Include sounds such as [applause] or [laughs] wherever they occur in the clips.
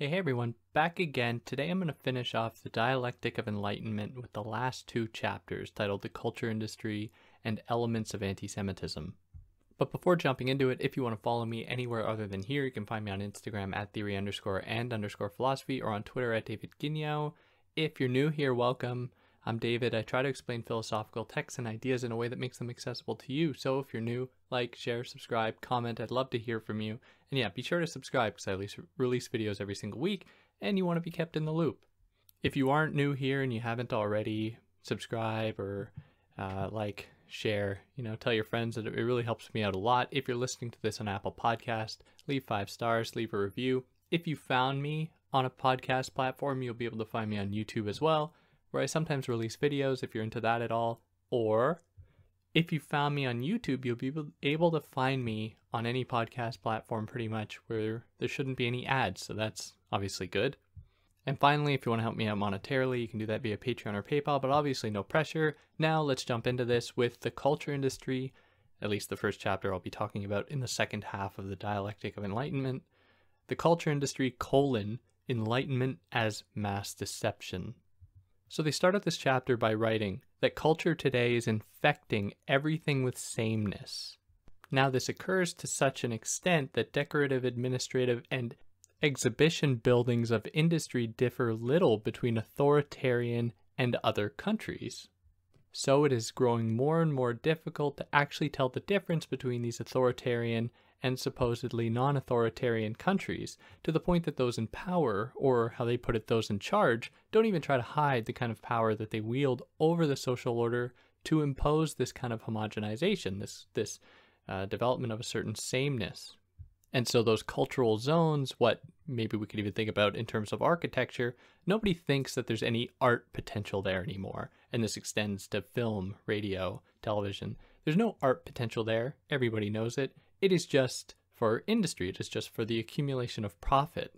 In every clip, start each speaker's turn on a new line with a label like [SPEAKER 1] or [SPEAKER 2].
[SPEAKER 1] Hey, hey everyone, back again. Today I'm going to finish off the Dialectic of Enlightenment with the last two chapters titled The Culture Industry and Elements of Anti Semitism. But before jumping into it, if you want to follow me anywhere other than here, you can find me on Instagram at theory underscore and underscore philosophy or on Twitter at David Guignion. If you're new here, welcome. I'm David. I try to explain philosophical texts and ideas in a way that makes them accessible to you. So if you're new, like, share, subscribe, comment. I'd love to hear from you. And yeah, be sure to subscribe because I release videos every single week and you want to be kept in the loop. If you aren't new here and you haven't already, subscribe or uh, like, share, you know, tell your friends that it really helps me out a lot. If you're listening to this on Apple Podcast, leave five stars, leave a review. If you found me on a podcast platform, you'll be able to find me on YouTube as well where I sometimes release videos if you're into that at all. Or if you found me on YouTube, you'll be able to find me on any podcast platform pretty much where there shouldn't be any ads. So that's obviously good. And finally, if you want to help me out monetarily, you can do that via Patreon or PayPal, but obviously no pressure. Now let's jump into this with the culture industry, at least the first chapter I'll be talking about in the second half of the dialectic of enlightenment. The culture industry colon enlightenment as mass deception. So they start out this chapter by writing that culture today is infecting everything with sameness. Now, this occurs to such an extent that decorative, administrative, and exhibition buildings of industry differ little between authoritarian and other countries. So it is growing more and more difficult to actually tell the difference between these authoritarian and supposedly non authoritarian countries, to the point that those in power, or how they put it, those in charge, don't even try to hide the kind of power that they wield over the social order to impose this kind of homogenization, this, this uh, development of a certain sameness. And so, those cultural zones, what maybe we could even think about in terms of architecture, nobody thinks that there's any art potential there anymore. And this extends to film, radio, television. There's no art potential there. Everybody knows it. It is just for industry, it is just for the accumulation of profit.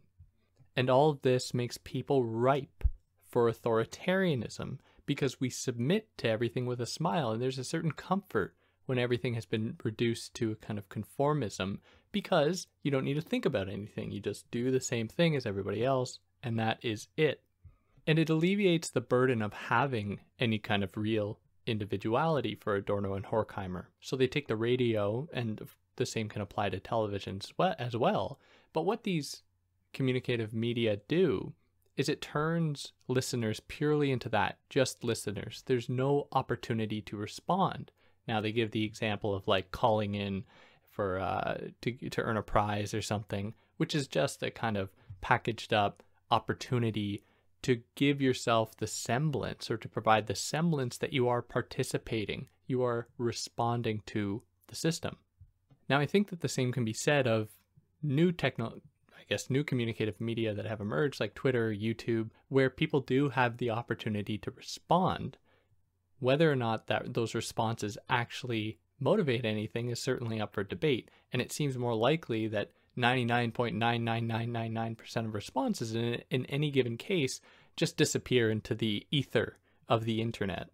[SPEAKER 1] And all of this makes people ripe for authoritarianism because we submit to everything with a smile, and there's a certain comfort when everything has been reduced to a kind of conformism because you don't need to think about anything. You just do the same thing as everybody else, and that is it. And it alleviates the burden of having any kind of real individuality for Adorno and Horkheimer. So they take the radio, and the same can apply to television as well. But what these communicative media do is it turns listeners purely into that, just listeners. There's no opportunity to respond. Now they give the example of like calling in for uh, to to earn a prize or something, which is just a kind of packaged up opportunity to give yourself the semblance or to provide the semblance that you are participating, you are responding to the system. Now, I think that the same can be said of new techno, I guess, new communicative media that have emerged, like Twitter, YouTube, where people do have the opportunity to respond. Whether or not that those responses actually motivate anything is certainly up for debate, and it seems more likely that 99.99999% of responses in, in any given case just disappear into the ether of the internet.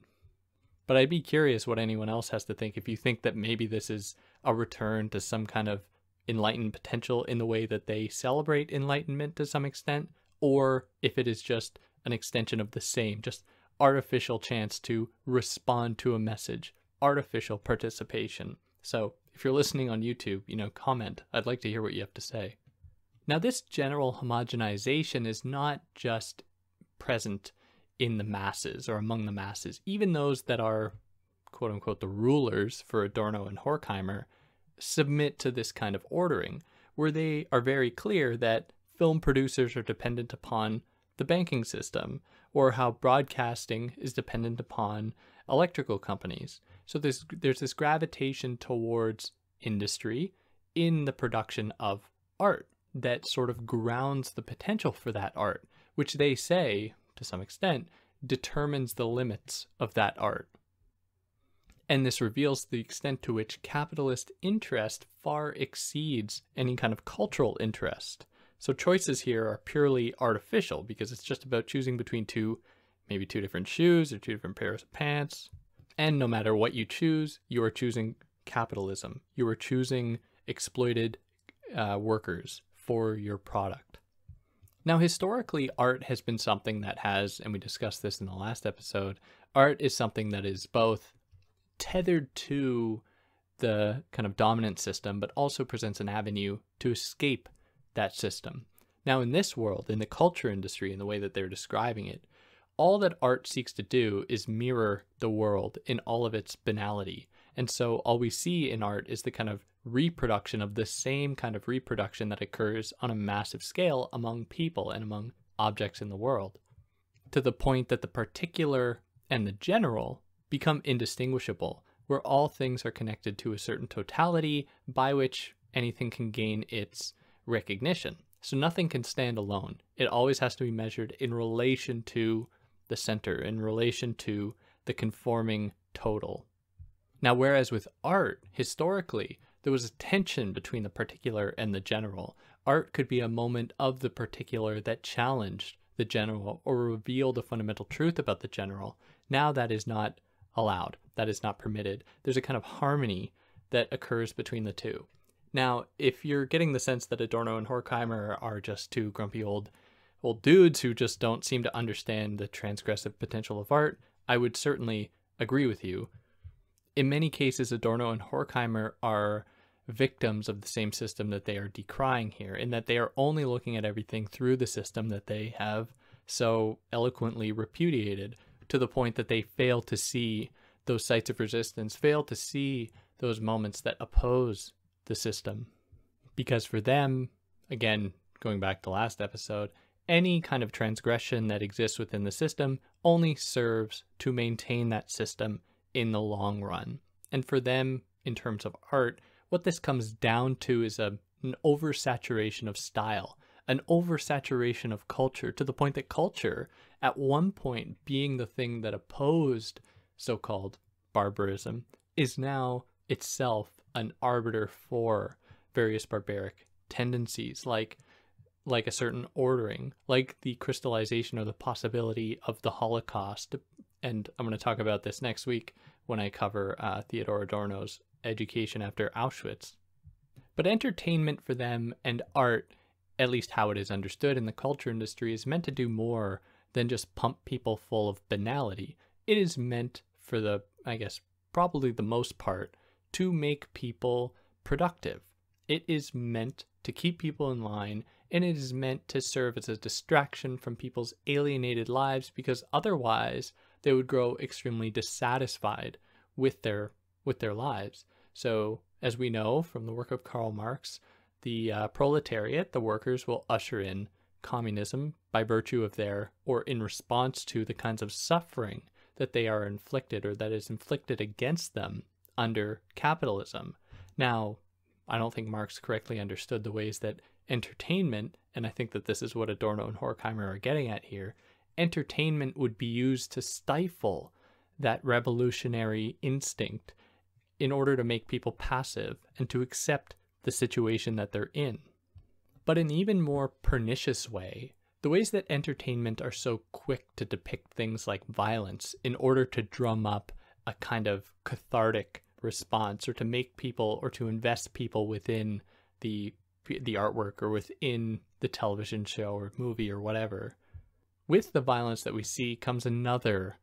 [SPEAKER 1] But I'd be curious what anyone else has to think if you think that maybe this is a return to some kind of enlightened potential in the way that they celebrate enlightenment to some extent, or if it is just an extension of the same, just artificial chance to respond to a message, artificial participation. So if you're listening on YouTube, you know, comment. I'd like to hear what you have to say. Now, this general homogenization is not just present in the masses or among the masses, even those that are quote unquote the rulers for Adorno and Horkheimer submit to this kind of ordering, where they are very clear that film producers are dependent upon the banking system, or how broadcasting is dependent upon electrical companies. So there's there's this gravitation towards industry in the production of art that sort of grounds the potential for that art, which they say, to some extent, determines the limits of that art and this reveals the extent to which capitalist interest far exceeds any kind of cultural interest. So choices here are purely artificial because it's just about choosing between two, maybe two different shoes or two different pairs of pants. And no matter what you choose, you are choosing capitalism. You are choosing exploited uh, workers for your product. Now, historically, art has been something that has, and we discussed this in the last episode, art is something that is both tethered to the kind of dominant system, but also presents an avenue to escape that system. Now, in this world, in the culture industry, in the way that they're describing it, all that art seeks to do is mirror the world in all of its banality. And so all we see in art is the kind of reproduction of the same kind of reproduction that occurs on a massive scale among people and among objects in the world, to the point that the particular and the general become indistinguishable, where all things are connected to a certain totality by which anything can gain its recognition. So nothing can stand alone. It always has to be measured in relation to the center, in relation to the conforming total. Now, whereas with art, historically, there was a tension between the particular and the general. Art could be a moment of the particular that challenged the general or revealed a fundamental truth about the general. Now that is not allowed, that is not permitted. There's a kind of harmony that occurs between the two. Now, if you're getting the sense that Adorno and Horkheimer are just two grumpy old old dudes who just don't seem to understand the transgressive potential of art, I would certainly agree with you. In many cases, Adorno and Horkheimer are victims of the same system that they are decrying here, in that they are only looking at everything through the system that they have so eloquently repudiated, to the point that they fail to see those sites of resistance, fail to see those moments that oppose the system. Because for them, again, going back to last episode, any kind of transgression that exists within the system only serves to maintain that system in the long run. And for them, in terms of art, what this comes down to is a, an oversaturation of style, an oversaturation of culture, to the point that culture, at one point being the thing that opposed so called barbarism, is now itself an arbiter for various barbaric tendencies like like a certain ordering, like the crystallization or the possibility of the Holocaust. And I'm going to talk about this next week when I cover uh, Theodor Adorno's education after Auschwitz. But entertainment for them and art, at least how it is understood in the culture industry, is meant to do more than just pump people full of banality. It is meant for the, I guess, probably the most part, to make people productive. It is meant to keep people in line and it is meant to serve as a distraction from people's alienated lives because otherwise they would grow extremely dissatisfied with their with their lives. So, as we know from the work of Karl Marx, the uh, proletariat, the workers, will usher in communism by virtue of their or in response to the kinds of suffering that they are inflicted or that is inflicted against them under capitalism. Now, I don't think Marx correctly understood the ways that entertainment, and I think that this is what Adorno and Horkheimer are getting at here, entertainment would be used to stifle that revolutionary instinct in order to make people passive and to accept the situation that they're in. But in even more pernicious way, the ways that entertainment are so quick to depict things like violence in order to drum up a kind of cathartic response or to make people or to invest people within the the artwork or within the television show or movie or whatever. With the violence that we see comes another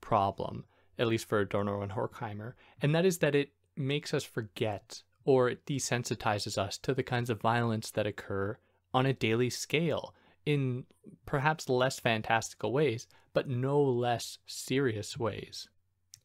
[SPEAKER 1] problem, at least for Adorno and Horkheimer, and that is that it makes us forget or it desensitizes us to the kinds of violence that occur on a daily scale in perhaps less fantastical ways, but no less serious ways.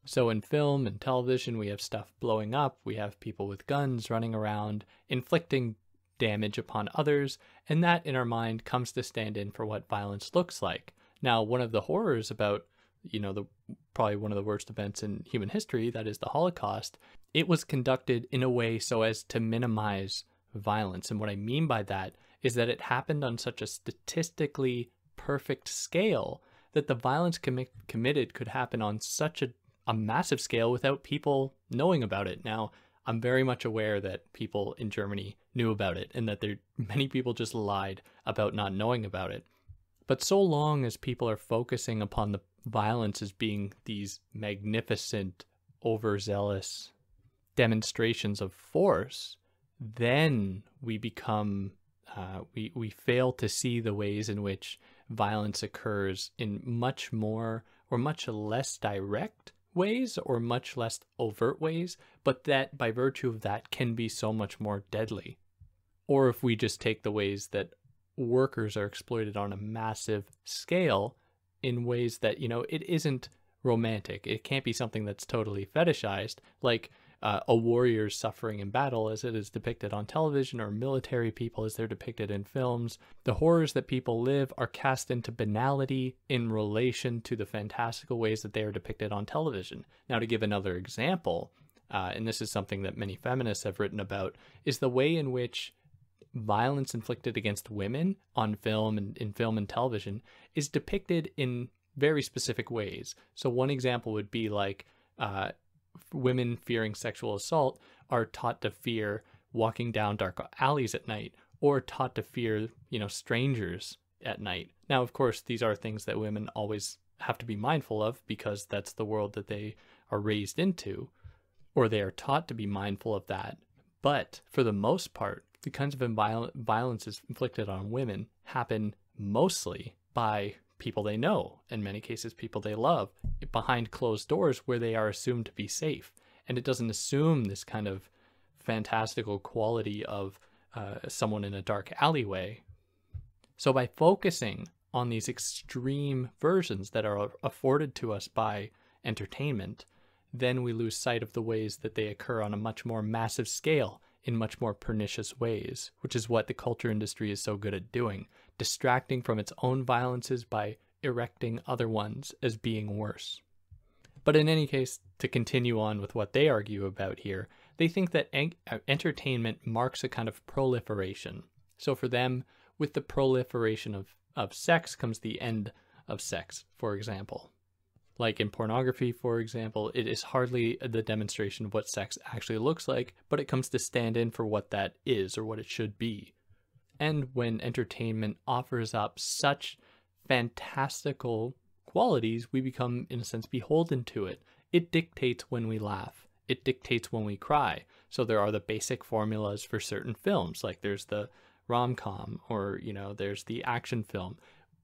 [SPEAKER 1] So in film and television, we have stuff blowing up, we have people with guns running around, inflicting damage upon others, and that in our mind comes to stand in for what violence looks like. Now, one of the horrors about, you know, the probably one of the worst events in human history, that is the Holocaust, it was conducted in a way so as to minimize violence. And what I mean by that is that it happened on such a statistically perfect scale that the violence com- committed could happen on such a, a massive scale without people knowing about it. Now, I'm very much aware that people in Germany knew about it and that there [laughs] many people just lied about not knowing about it. But so long as people are focusing upon the violence as being these magnificent, overzealous demonstrations of force, then we become uh, we we fail to see the ways in which violence occurs in much more or much less direct ways or much less overt ways, but that by virtue of that can be so much more deadly. Or if we just take the ways that workers are exploited on a massive scale in ways that, you know, it isn't romantic. It can't be something that's totally fetishized, like uh, a warrior's suffering in battle as it is depicted on television or military people as they're depicted in films. The horrors that people live are cast into banality in relation to the fantastical ways that they are depicted on television. Now, to give another example, uh, and this is something that many feminists have written about, is the way in which violence inflicted against women on film and in film and television is depicted in very specific ways. So one example would be like uh, women fearing sexual assault are taught to fear walking down dark alleys at night or taught to fear, you know, strangers at night. Now, of course, these are things that women always have to be mindful of because that's the world that they are raised into or they are taught to be mindful of that. But for the most part, the kinds of violences inflicted on women happen mostly by people they know, in many cases, people they love, behind closed doors where they are assumed to be safe. And it doesn't assume this kind of fantastical quality of uh, someone in a dark alleyway. So, by focusing on these extreme versions that are afforded to us by entertainment, then we lose sight of the ways that they occur on a much more massive scale in much more pernicious ways, which is what the culture industry is so good at doing, distracting from its own violences by erecting other ones as being worse. But in any case, to continue on with what they argue about here, they think that en- uh, entertainment marks a kind of proliferation. So for them, with the proliferation of, of sex comes the end of sex, for example. Like in pornography, for example, it is hardly the demonstration of what sex actually looks like, but it comes to stand in for what that is or what it should be. And when entertainment offers up such fantastical qualities, we become, in a sense, beholden to it. It dictates when we laugh, it dictates when we cry. So there are the basic formulas for certain films, like there's the rom com or, you know, there's the action film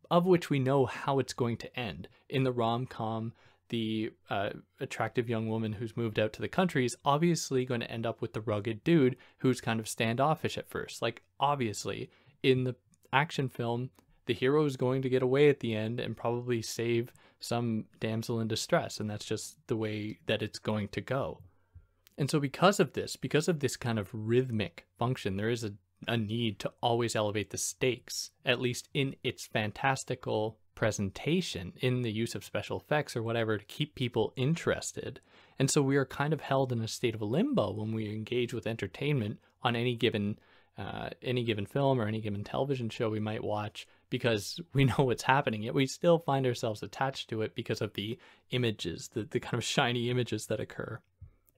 [SPEAKER 1] of which we know how it's going to end. In the rom com, the uh, attractive young woman who's moved out to the country is obviously going to end up with the rugged dude who's kind of standoffish at first. Like, obviously, in the action film, the hero is going to get away at the end and probably save some damsel in distress. And that's just the way that it's going to go. And so, because of this, because of this kind of rhythmic function, there is a a need to always elevate the stakes, at least in its fantastical presentation, in the use of special effects or whatever, to keep people interested. And so we are kind of held in a state of limbo when we engage with entertainment on any given uh, any given film or any given television show we might watch because [laughs] we know what's happening yet we still find ourselves attached to it because of the images the, the kind of shiny images that occur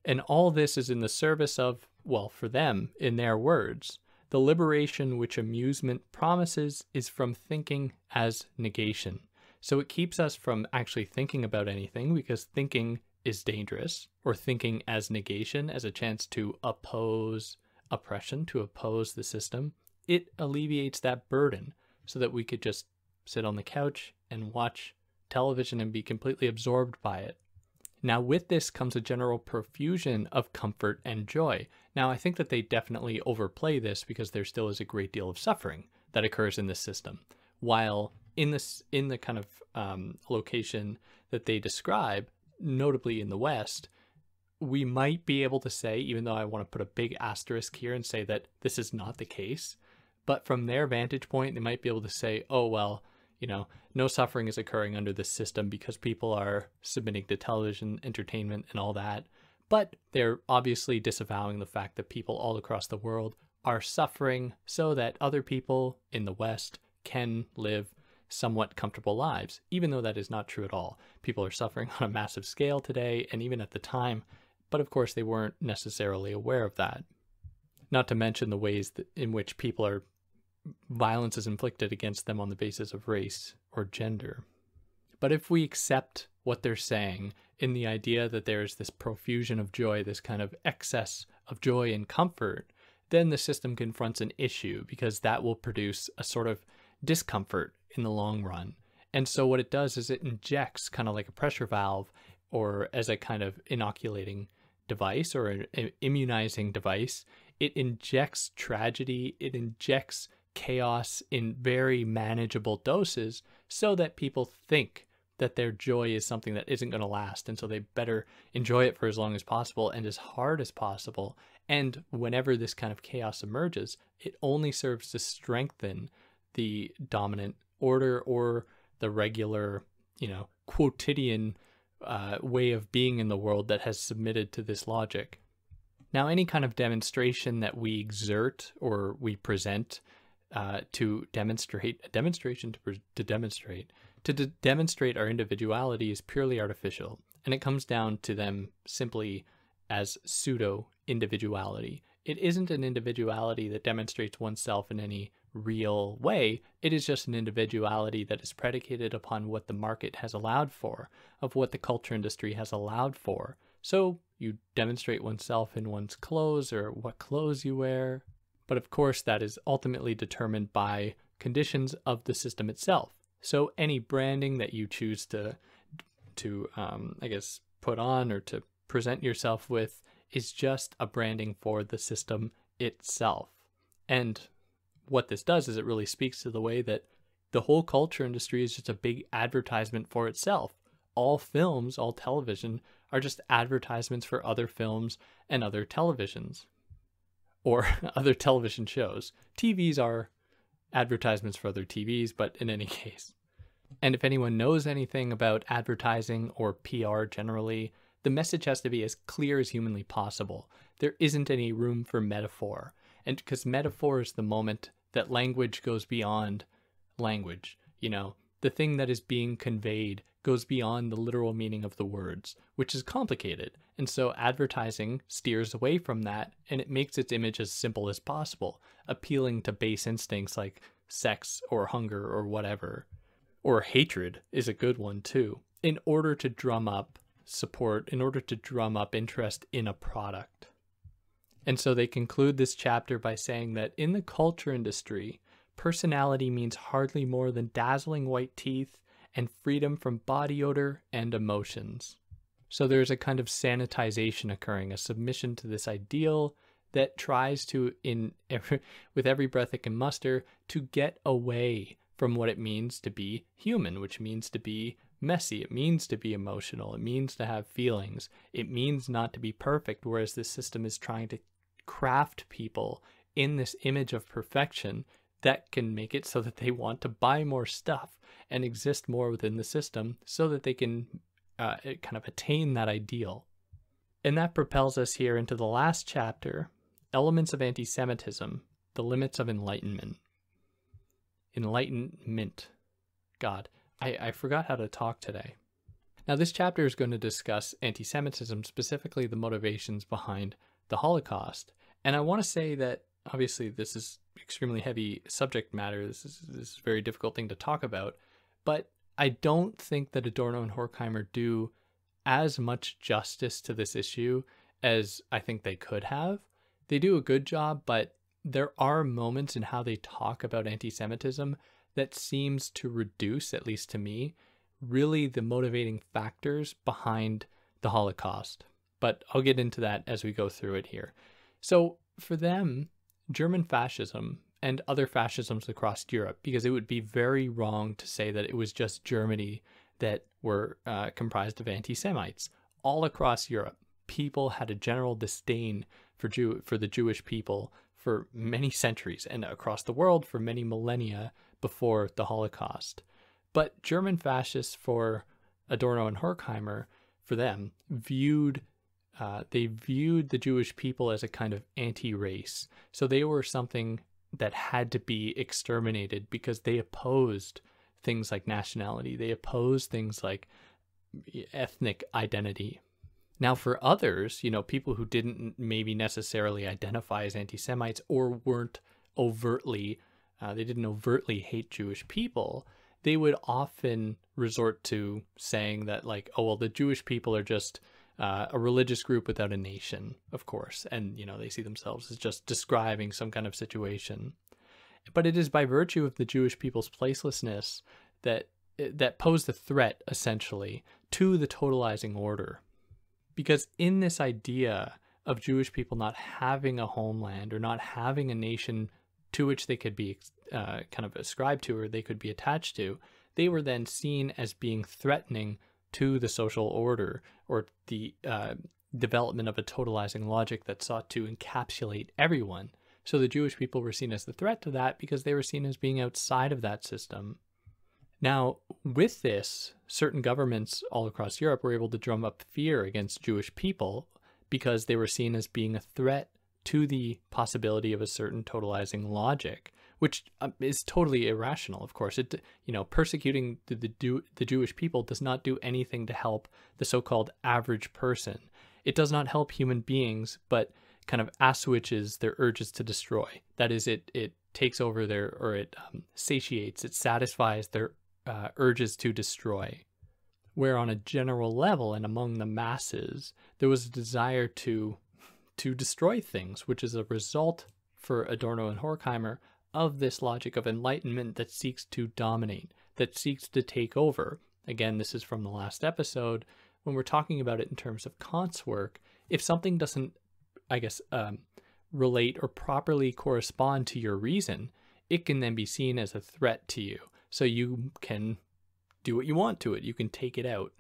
[SPEAKER 1] and all this is in the service of well for them in their words the liberation which amusement promises is from thinking as negation. So it keeps us from actually thinking about anything because thinking is dangerous, or thinking as negation, as a chance to oppose oppression, to oppose the system. It alleviates that burden so that we could just sit on the couch and watch television and be completely absorbed by it. Now, with this comes a general profusion of comfort and joy. Now, I think that they definitely overplay this because there still is a great deal of suffering that occurs in this system. While in this, in the kind of um, location that they describe, notably in the West, we might be able to say, even though I want to put a big asterisk here and say that this is not the case, but from their vantage point, they might be able to say, oh, well, you know, no suffering is occurring under this system because people are submitting to television, entertainment, and all that. But they're obviously disavowing the fact that people all across the world are suffering so that other people in the West can live somewhat comfortable lives, even though that is not true at all. People are suffering on a massive scale today, and even at the time, but of course they weren't necessarily aware of that. Not to mention the ways in which people are violence is inflicted against them on the basis of race or gender. But if we accept what they're saying in the idea that there's this profusion of joy, this kind of excess of joy and comfort, then the system confronts an issue because that will produce a sort of discomfort in the long run. And so what it does is it injects kind of like a pressure valve or as a kind of inoculating device or an immunizing device. It injects tragedy, it injects chaos in very manageable doses so that people think that their joy is something that isn't going to last. And so they better enjoy it for as long as possible and as hard as possible. And whenever this kind of chaos emerges, it only serves to strengthen the dominant order or the regular, you know, quotidian uh, way of being in the world that has submitted to this logic. Now, any kind of demonstration that we exert or we present uh, to demonstrate a demonstration to, to demonstrate to de- demonstrate our individuality is purely artificial, and it comes down to them simply as pseudo individuality. It isn't an individuality that demonstrates oneself in any real way. It is just an individuality that is predicated upon what the market has allowed for, of what the culture industry has allowed for. So you demonstrate oneself in one's clothes or what clothes you wear. But of course, that is ultimately determined by conditions of the system itself. So any branding that you choose to to um, I guess put on or to present yourself with is just a branding for the system itself. And what this does is it really speaks to the way that the whole culture industry is just a big advertisement for itself. All films, all television are just advertisements for other films and other televisions or [laughs] other television shows. TVs are advertisements for other TVs, but in any [laughs] case. And if anyone knows anything about advertising or PR generally, the message has to be as clear as humanly possible. There isn't any room for metaphor. And because metaphor is the moment that language goes beyond language, you know, the thing that is being conveyed goes beyond the literal meaning of the words, which is complicated. And so advertising steers away from that and it makes its image as simple as possible, appealing to base instincts like sex or hunger or whatever. Or hatred is a good one too, in order to drum up support, in order to drum up interest in a product. And so they conclude this chapter by saying that in the culture industry, personality means hardly more than dazzling white teeth and freedom from body odor and emotions. So there's a kind of sanitization occurring, a submission to this ideal that tries to, in every, [laughs] with every breath it can muster, to get away from what it means to be human, which means to be messy. It means to be emotional. It means to have feelings. It means not to be perfect, whereas this system is trying to craft people in this image of perfection that can make it so that they want to buy more stuff and exist more within the system so that they can uh, kind of attain that ideal. And that propels us here into the last chapter Elements of Anti Semitism, the Limits of Enlightenment. Enlightenment. God, I, I forgot how to talk today. Now, this chapter is going to discuss anti Semitism, specifically the motivations behind the Holocaust. And I want to say that obviously this is extremely heavy subject matter. This is, this is a very difficult thing to talk about. But I don't think that Adorno and Horkheimer do as much justice to this issue as I think they could have. They do a good job, but there are moments in how they talk about anti Semitism that seems to reduce, at least to me, really the motivating factors behind the Holocaust. But I'll get into that as we go through it here. So, for them, German fascism and other fascisms across Europe, because it would be very wrong to say that it was just Germany that were uh, comprised of anti Semites. All across Europe, people had a general disdain for Jew for the Jewish people for many centuries and across the world for many millennia before the Holocaust. But German fascists for Adorno and Horkheimer, for them, viewed uh, they viewed the Jewish people as a kind of anti-race. So they were something that had to be exterminated because they opposed things like nationality. They opposed things like ethnic identity. Now, for others, you know, people who didn't maybe necessarily identify as anti Semites or weren't overtly, uh, they didn't overtly hate Jewish people, they would often resort to saying that, like, oh, well, the Jewish people are just uh, a religious group without a nation, of course, and you know they see themselves as just describing some kind of situation. But it is by virtue of the Jewish people's placelessness that that pose the threat essentially to the totalizing order, because in this idea of Jewish people not having a homeland or not having a nation to which they could be uh, kind of ascribed to or they could be attached to, they were then seen as being threatening to the social order or the uh, development of a totalizing logic that sought to encapsulate everyone. So the Jewish people were seen as the threat to that because they were seen as being outside of that system. Now, with this, certain governments all across Europe were able to drum up fear against Jewish people because they were seen as being a threat to the possibility of a certain totalizing logic which um, is totally irrational. Of course, it you know persecuting the the, the Jewish people does not do anything to help the so-called average person. It does not help human beings, but kind of assuages their urges to destroy. That is, it it takes over their or it um, satiates, it satisfies their uh, urges to destroy. Where on a general level and among the masses, there was a desire to to destroy things, which is a result for Adorno and Horkheimer of this logic of enlightenment that seeks to dominate, that seeks to take over. Again, this is from the last episode. When we're talking about it in terms of Kant's work, if something doesn't, I guess, um, relate or properly correspond to your reason, it can then be seen as a threat to you. So you can do what you want to it, you can take it out.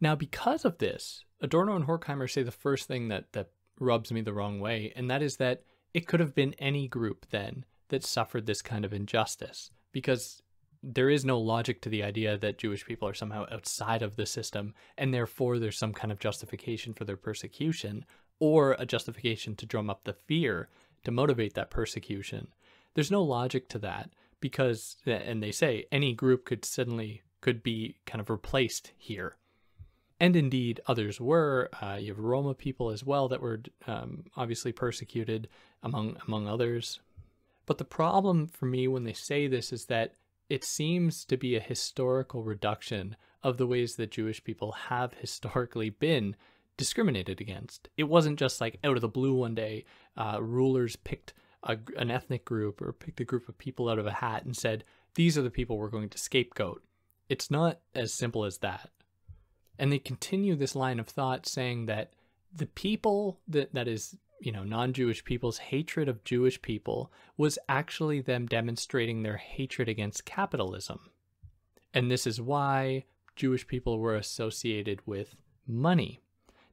[SPEAKER 1] Now, because of this, Adorno and Horkheimer say the first thing that, that rubs me the wrong way, and that is that it could have been any group then that suffered this kind of injustice because there is no logic to the idea that Jewish people are somehow outside of the system and therefore there's some kind of justification for their persecution or a justification to drum up the fear to motivate that persecution. There's no logic to that because and they say any group could suddenly could be kind of replaced here. And indeed, others were. Uh, you have Roma people as well that were um, obviously persecuted, among among others. But the problem for me when they say this is that it seems to be a historical reduction of the ways that Jewish people have [laughs] historically been discriminated against. It wasn't just like out of the blue one day, uh, rulers picked a, an ethnic group or picked a group of people out of a hat and said, these are the people we're going to scapegoat. It's not as simple as that. And they continue this line of thought saying that the people that, that is you know, non-Jewish people's hatred of Jewish people was actually them demonstrating their hatred against capitalism. And this is why Jewish people were associated with money.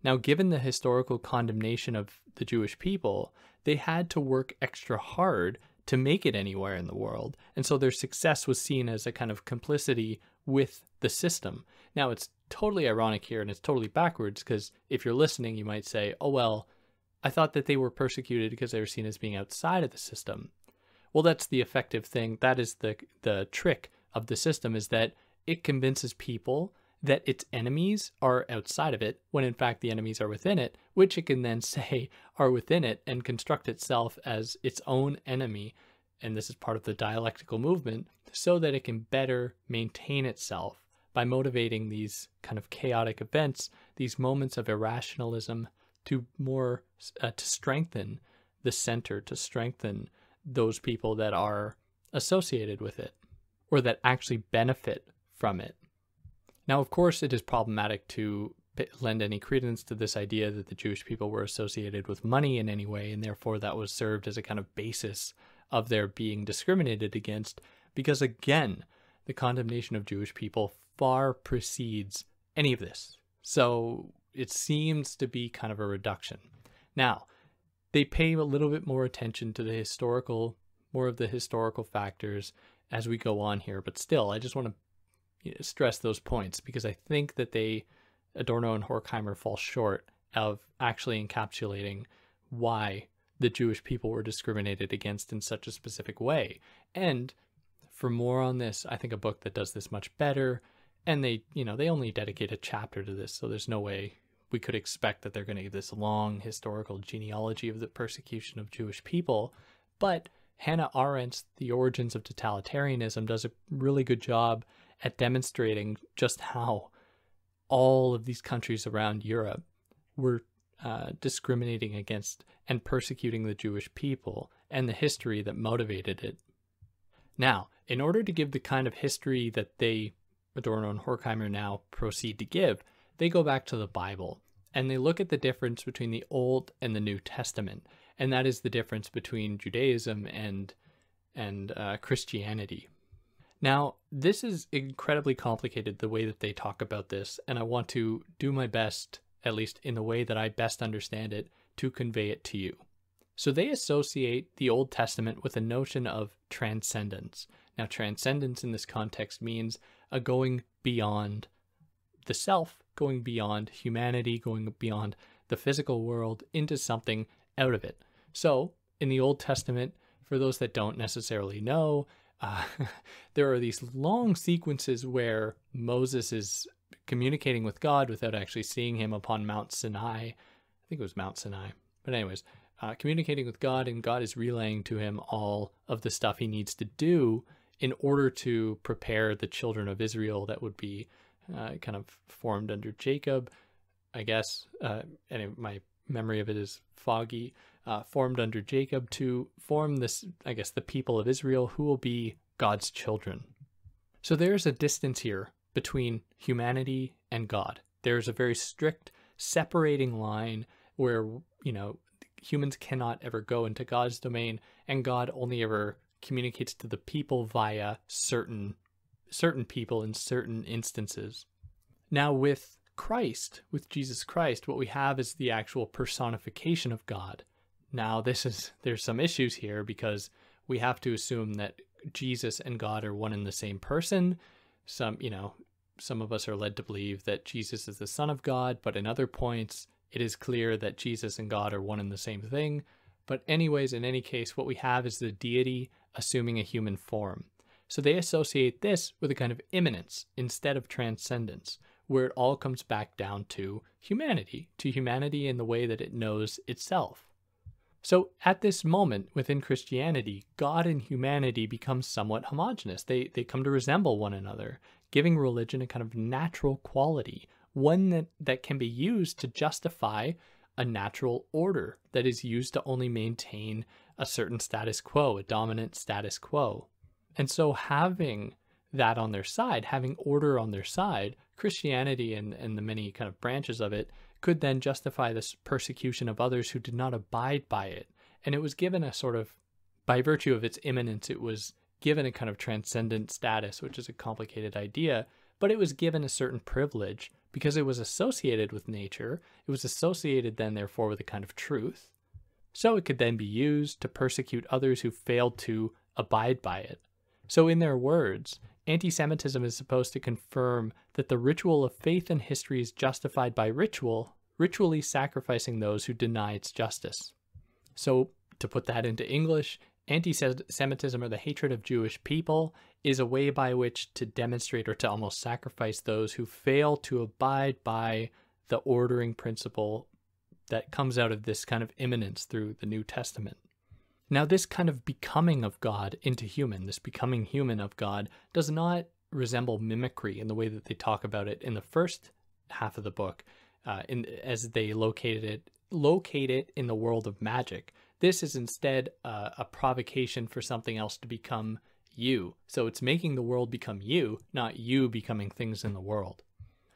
[SPEAKER 1] Now, given the historical condemnation of the Jewish people, they had to work extra hard to make it anywhere in the world. And so their success was seen as a kind of complicity with the system. Now, it's totally ironic here and it's totally backwards because if you're listening, you might say, oh, well, I thought that they were persecuted because they were seen as being outside of the system. Well, that's the effective thing. That is the the trick of the system is that it convinces people that its enemies are outside of it when in fact the enemies are within it, which it can then [laughs] say are within it and construct itself as its own enemy. And this is part of the dialectical movement so that it can better maintain itself by motivating these kind of chaotic events, these moments of irrationalism, to more uh, to strengthen the center, to strengthen those people that are associated with it or that actually benefit from it. Now, of course, it is problematic to lend any credence to this idea that the Jewish people were associated with money in any way, and therefore that was served as a kind of basis of their being discriminated against, because again, the condemnation of Jewish people far precedes any of this. So it seems to be kind of a reduction. Now, they pay a little bit more attention to the historical, more of the historical factors as we go on here, but still, I just want to stress those points because I think that they, Adorno and Horkheimer, fall short of actually encapsulating why the Jewish people were discriminated against in such a specific way. And for more on this, I think a book that does this much better and they you know they only dedicate a chapter to this so there's no way we could expect that they're going to give this long historical genealogy of the persecution of jewish people but hannah arendt's the origins of totalitarianism does a really good job at demonstrating just how all of these countries around europe were uh, discriminating against and persecuting the Jewish people and the history that motivated it. Now, in order to give the kind of history that they, Adorno and Horkheimer, now proceed to give, they go back to the Bible and they look at the difference between the Old and the New Testament, and that is the difference between Judaism and and uh, Christianity. Now, this is incredibly complicated the way that they talk about this, and I want to do my best, at least in the way that I best understand it, to convey it to you. So they associate the Old Testament with a notion of transcendence. Now, transcendence in this context means a going beyond the self, going beyond humanity, going beyond the physical world into something out of it. So, in the Old Testament, for those that don't necessarily know, uh, [laughs] there are these long sequences where Moses is communicating with God without actually seeing him upon Mount Sinai. I think it was Mount Sinai. But, anyways, uh, communicating with God, and God is relaying to him all of the stuff he needs to do in order to prepare the children of Israel that would be uh, kind of formed under Jacob, I guess. Uh, and my memory of it is foggy uh, formed under Jacob to form this, I guess, the people of Israel who will be God's children. So there's a distance here between humanity and God. There's a very strict separating line where, you know, humans cannot ever go into God's domain and God only ever communicates to the people via certain certain people in certain instances. Now with Christ, with Jesus Christ, what we have is the actual personification of God. Now, [laughs] this is there's some issues here because we have to assume that Jesus and God are one and the same person. Some, you know, some of us are led to believe that Jesus is the Son of God, but in other points, it is clear that Jesus and God are one and the same thing. But, anyways, in any case, what we have is the deity assuming a human form. So they associate this with a kind of immanence instead of transcendence, where it all comes back down to humanity, to humanity in the way that it knows itself. So at this moment within Christianity, God and humanity become somewhat homogenous. They, they come to resemble one another, giving religion a kind of natural quality, one that, that can be used to justify a natural order that is used to only maintain a certain status quo, a dominant status quo. And so having that on their side, having order on their side, Christianity and, and the many kind of branches of it could then justify this persecution of others who did not abide by it. And it was given a sort of, by virtue of its immanence, it was given a kind of transcendent status, which is a complicated idea, but it was given a certain privilege because it was associated with nature. It was associated then, therefore, with a kind of truth. So it could then be used to persecute others who failed to abide by it. So, in their words, anti Semitism is supposed to confirm that the ritual of faith and history is justified by ritual, ritually sacrificing those who deny its justice. So, to put that into English, anti Semitism or the hatred of Jewish people is a way by which to demonstrate or to almost sacrifice those who fail to abide by the ordering principle that comes out of this kind of immanence through the New Testament. Now, this kind of becoming of God into human, this becoming human of God, does not resemble mimicry in the way that they talk about it in the first half of the book, uh, in, as they located it, locate it in the world of magic. This is instead uh, a provocation for something else to become you. So it's making the world become you, not you becoming things in the world.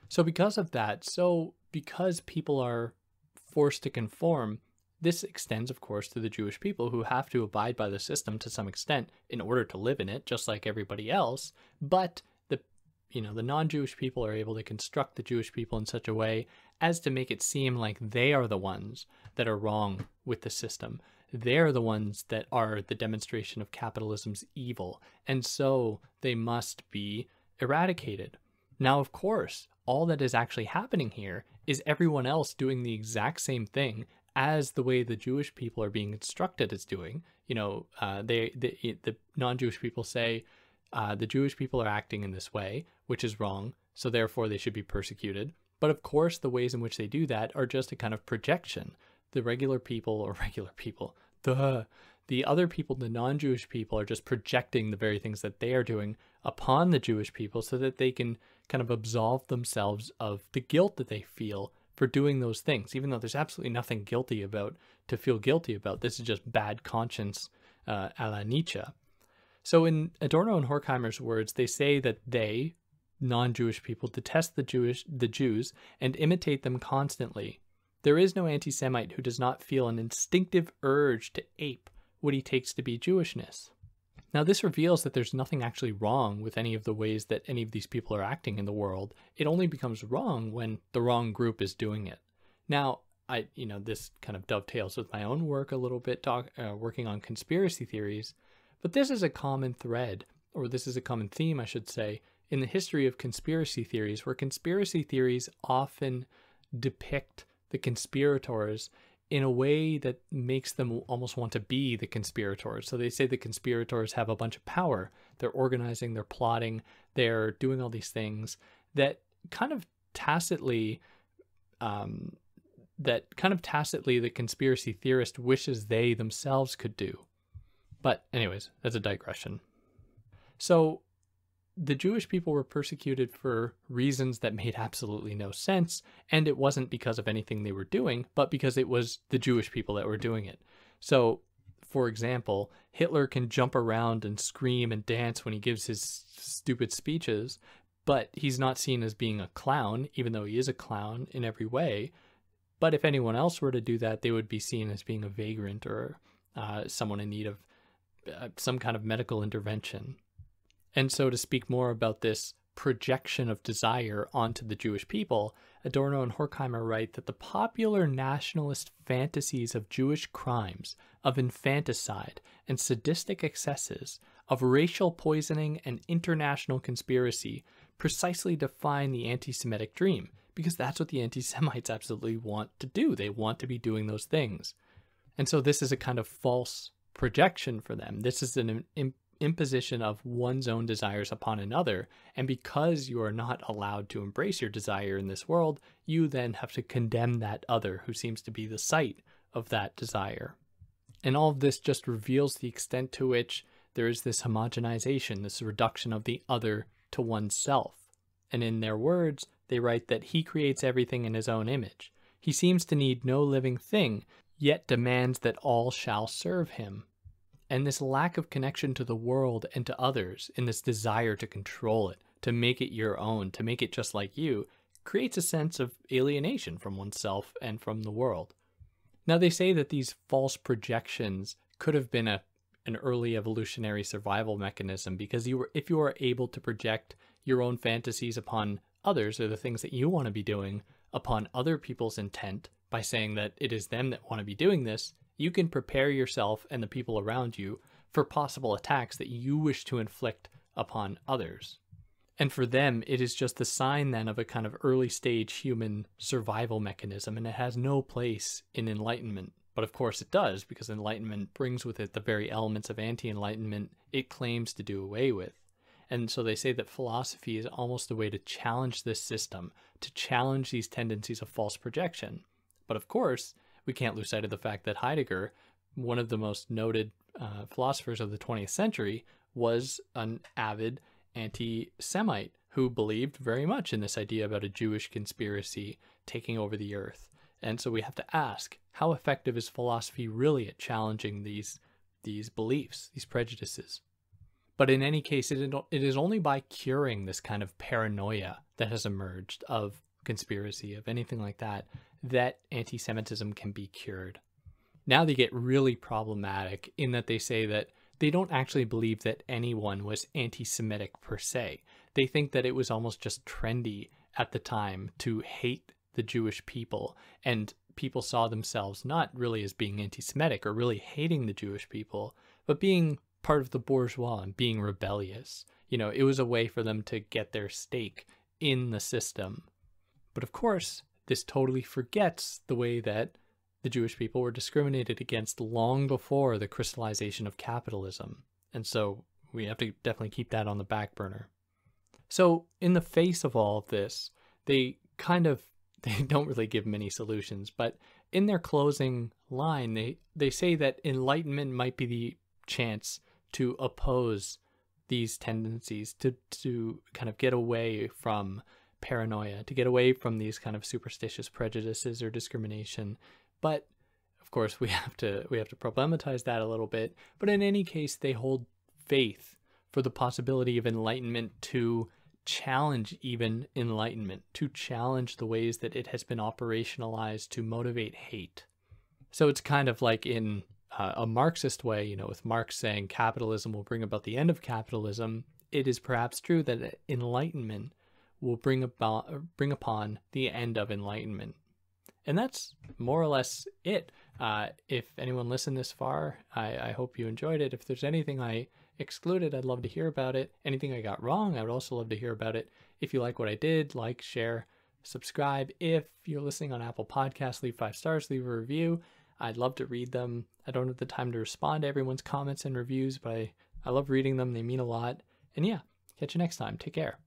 [SPEAKER 1] So because of that, so because people are forced to conform, this extends, of course, to the Jewish people who have to abide by the system to some extent in order to live in it, just like everybody else. But the, you know, the non-Jewish people are able to construct the Jewish people in such a way as to make it seem like they are the ones that are wrong with the system. They're the ones that are the demonstration of capitalism's evil, and so they must be eradicated. Now, of course, all that is actually happening here is everyone else doing the exact same thing as the way the Jewish people are being instructed is doing. You know, uh, they, the the non-Jewish people say uh, the Jewish people are acting in this way, which is wrong, so therefore they should be persecuted. But of course, the ways in which they do that are just a kind of projection. The regular people, or [laughs] regular people, the the other people, the non-Jewish people, are just projecting the very things that they are doing upon the Jewish people, so that they can kind of absolve themselves of the guilt that they feel for doing those things, even though there's absolutely nothing guilty about to feel guilty about. This is just bad conscience uh, a la Nietzsche. So, in Adorno and Horkheimer's words, they say that they, non-Jewish people, detest the Jewish the Jews and imitate them constantly. There is no anti-Semite who does not feel an instinctive urge to ape what he takes to be Jewishness. Now, this reveals that there's nothing actually wrong with any of the ways that any of these people are acting in the world. It only becomes wrong when the wrong group is doing it. Now, I, you know, this kind of dovetails with my own work a little bit, talk, uh, working on conspiracy theories. But this is a common thread, or this is a common theme, I should say, in the history of conspiracy theories, where conspiracy theories often depict the conspirators in a way that makes them almost want to be the conspirators. So they say the conspirators have a bunch of power. They're organizing, they're plotting, they're doing all these things that kind of tacitly um, that kind of tacitly the conspiracy theorist wishes they themselves could do. But, anyways, that's a digression. So, the Jewish people were persecuted for reasons that made absolutely no sense, and it wasn't because of anything they were doing, but because it was the Jewish people that were doing it. So, for example, Hitler can jump around and scream and dance when he gives his stupid speeches, but he's not seen as being a clown, even though he is a clown in every way. But if anyone else were to do that, they would be seen as being a vagrant or uh, someone in need of uh, some kind of medical intervention. And so, to speak more about this projection of desire onto the Jewish people, Adorno and Horkheimer write that the popular nationalist fantasies of Jewish crimes, of infanticide and sadistic excesses, of racial poisoning and international conspiracy precisely define the anti Semitic dream because that's what the anti Semites absolutely want to do. They want to be doing those things. And so this is a kind of false projection for them. This is an imposition of one's own desires upon another. And because you are not allowed to embrace your desire in this world, you then have to condemn that other who seems to be the site of that desire. And all of this just reveals the extent to which there is this homogenization, this reduction of the other to oneself. And in their words, they write that he creates everything in his own image. He seems to need no living thing, yet demands that all shall serve him. And this lack of connection to the world and to others, and this desire to control it, to make it your own, to make it just like you, creates a sense of alienation from oneself and from the world. Now, they say that these false projections could have been a, an early evolutionary survival mechanism because you were, if you are able to project your own fantasies upon others or the things that you want to be doing upon other people's intent by saying that it is them that want to be doing this, you can prepare yourself and the people around you for possible attacks that you wish to inflict upon others. And for them, it is just the sign then of a kind of early stage human survival mechanism, and it has no place in enlightenment. But of course, it does, because enlightenment brings with it the very elements of anti enlightenment it claims to do away with. And so they say that philosophy is almost a way to challenge this system, to challenge these tendencies of false projection. But of course, we can't lose sight of the fact that Heidegger, one of the most noted uh, philosophers of the 20th century, was an avid anti Semite who believed very much in this idea about a Jewish conspiracy taking over the earth. And so we have to ask how effective is philosophy really at challenging these, these beliefs, these prejudices? But in any case, it, it is only by curing this kind of paranoia that has emerged of conspiracy, of anything like that, that anti Semitism can be cured. Now they get really problematic in that they say that they don't actually believe that anyone was anti Semitic per se. They think that it was almost just trendy at the time to hate the Jewish people, and people saw themselves not really as being anti Semitic or really hating the Jewish people, but being part of the bourgeois and being rebellious. You know, it was a way for them to get their stake in the system. But of course, this totally forgets the way that the Jewish people were discriminated against long before the crystallization of capitalism. And so we have to definitely keep that on the back burner. So, in the face of all of this, they kind of [laughs] they don't really give many solutions, but in their closing line, they, they say that enlightenment might be the chance to oppose these tendencies to to kind of get away from paranoia, to get away from these kind of superstitious prejudices or discrimination. But of course, we [laughs] have to we have to problematize that a little bit. But in any case, they hold faith for the possibility of enlightenment to challenge even enlightenment, to challenge the ways that it has been operationalized to motivate hate. So it's kind of like in uh, a Marxist way, you know, with Marx saying capitalism will bring about the end of capitalism, it is perhaps true that enlightenment will bring about bring upon the end of enlightenment. And that's more or less it. Uh, if anyone listened this far, I, I hope you enjoyed it. If there's anything I excluded, I'd love to hear about it. Anything I got wrong, I would also love to hear about it. If you like what I did, like, share, subscribe. If you're listening on Apple Podcasts, leave five stars, leave a review. I'd love to read them. I don't have the time to respond to everyone's comments and reviews, but I, I love reading them. They mean a lot. And yeah, catch you next time. Take care.